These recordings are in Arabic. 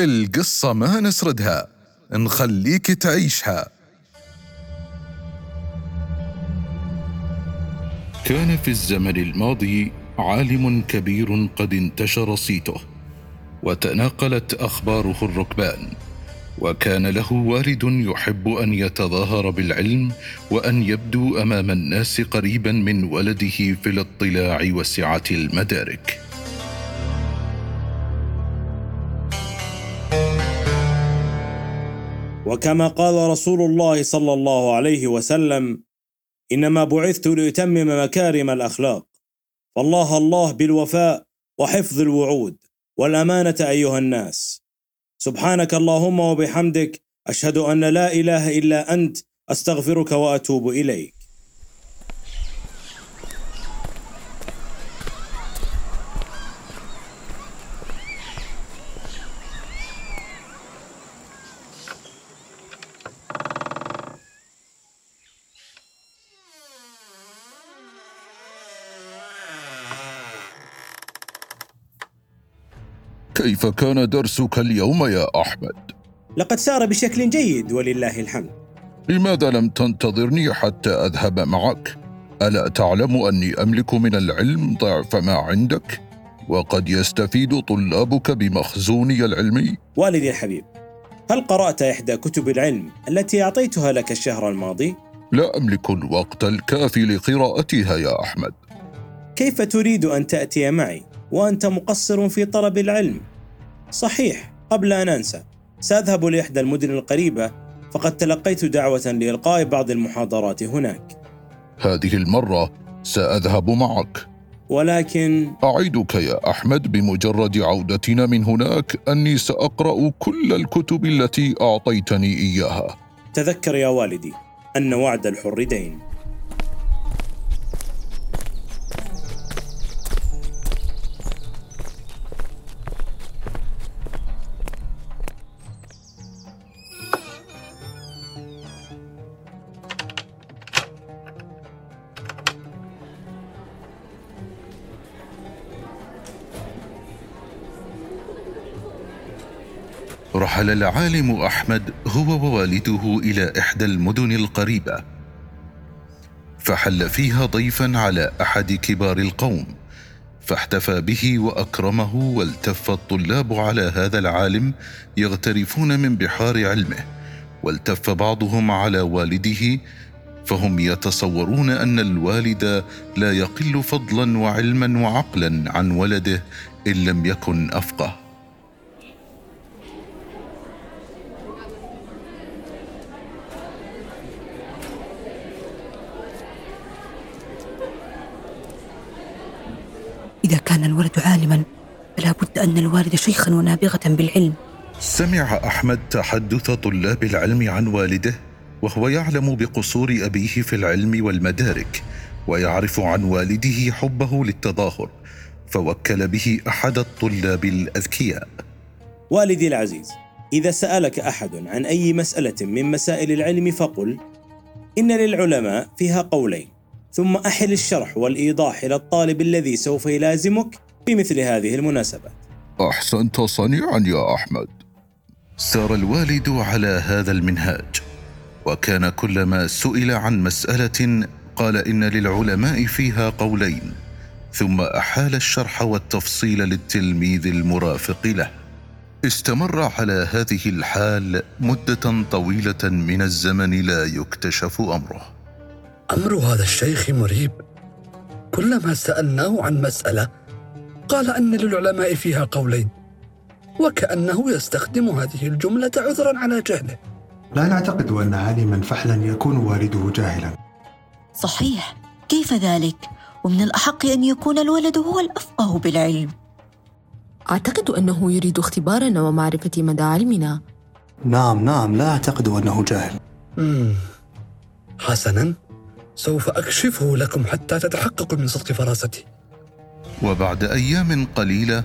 القصة ما نسردها نخليك تعيشها. كان في الزمن الماضي عالم كبير قد انتشر صيته وتناقلت أخباره الركبان وكان له والد يحب أن يتظاهر بالعلم وأن يبدو أمام الناس قريبا من ولده في الاطلاع وسعة المدارك. وكما قال رسول الله صلى الله عليه وسلم إنما بعثت لأتمم مكارم الأخلاق فالله الله بالوفاء وحفظ الوعود والأمانة أيها الناس. سبحانك اللهم وبحمدك أشهد أن لا إله إلا أنت أستغفرك وأتوب إليك. كيف كان درسك اليوم يا أحمد؟ لقد سار بشكل جيد ولله الحمد. لماذا لم تنتظرني حتى أذهب معك؟ ألا تعلم أني أملك من العلم ضعف ما عندك؟ وقد يستفيد طلابك بمخزوني العلمي؟ والدي الحبيب هل قرأت إحدى كتب العلم التي أعطيتها لك الشهر الماضي؟ لا أملك الوقت الكافي لقراءتها يا أحمد. كيف تريد أن تأتي معي وأنت مقصر في طلب العلم؟ صحيح قبل أن أنسى. سأذهب لإحدى المدن القريبة فقد تلقيت دعوة لإلقاء بعض المحاضرات هناك. هذه المرة سأذهب معك. ولكن اعدك يا أحمد بمجرد عودتنا من هناك أني سأقرأ كل الكتب التي أعطيتني إياها. تذكر يا والدي أن وعد الحر دين رحل العالم أحمد هو ووالده إلى إحدى المدن القريبة فحل فيها ضيفا على أحد كبار القوم فاحتفى به وأكرمه والتف الطلاب على هذا العالم يغترفون من بحار علمه والتف بعضهم على والده فهم يتصورون أن الوالد لا يقل فضلا وعلما وعقلا عن ولده إن لم يكن أفقه. إذا كان الولد عالما فلا بد أن الوالد شيخا ونابغة بالعلم. سمع أحمد تحدث طلاب العلم عن والده وهو يعلم بقصور أبيه في العلم والمدارك ويعرف عن والده حبه للتظاهر فوكل به أحد الطلاب الأذكياء. والدي العزيز إذا سألك أحد عن أي مسألة من مسائل العلم فقل إن للعلماء فيها قولين ثم أحل الشرح والإيضاح إلى الطالب الذي سوف يلازمك بمثل هذه المناسبات. أحسنت صنيعا يا أحمد. سار الوالد على هذا المنهاج وكان كلما سئل عن مسألة قال إن للعلماء فيها قولين ثم أحال الشرح والتفصيل للتلميذ المرافق له. استمر على هذه الحال مدة طويلة من الزمن لا يكتشف أمره. أمر هذا الشيخ مريب. كلما سألناه عن مسألة قال أن للعلماء فيها قولين وكأنه يستخدم هذه الجملة عذرا على جهله. لا نعتقد أن عالما فحلا يكون والده جاهلا. صحيح. كيف ذلك؟ ومن الأحق أن يكون الولد هو الأفقه بالعلم. أعتقد أنه يريد اختبارنا ومعرفة مدى علمنا. نعم نعم لا أعتقد أنه جاهل. مم. حسنا. سوف أكشفه لكم حتى تتحققوا من صدق فراستي. وبعد أيام قليلة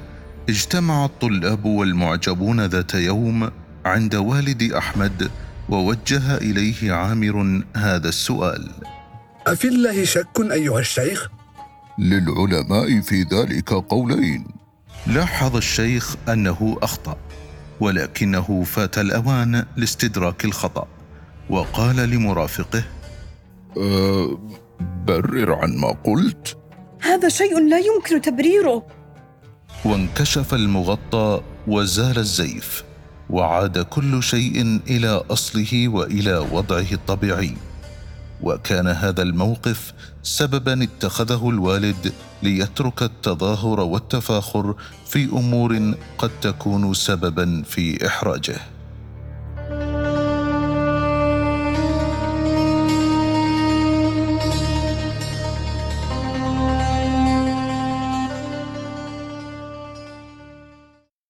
اجتمع الطلاب والمعجبون ذات يوم عند والد أحمد ووجه إليه عامر هذا السؤال. أفي الله شك أيها الشيخ؟ للعلماء في ذلك قولين. لاحظ الشيخ أنه أخطأ ولكنه فات الأوان لاستدراك الخطأ وقال لمرافقه أه برر عن ما قلت. هذا شيء لا يمكن تبريره. وانكشف المغطى وزال الزيف وعاد كل شيء إلى أصله وإلى وضعه الطبيعي. وكان هذا الموقف سببا اتخذه الوالد ليترك التظاهر والتفاخر في أمور قد تكون سببا في إحراجه.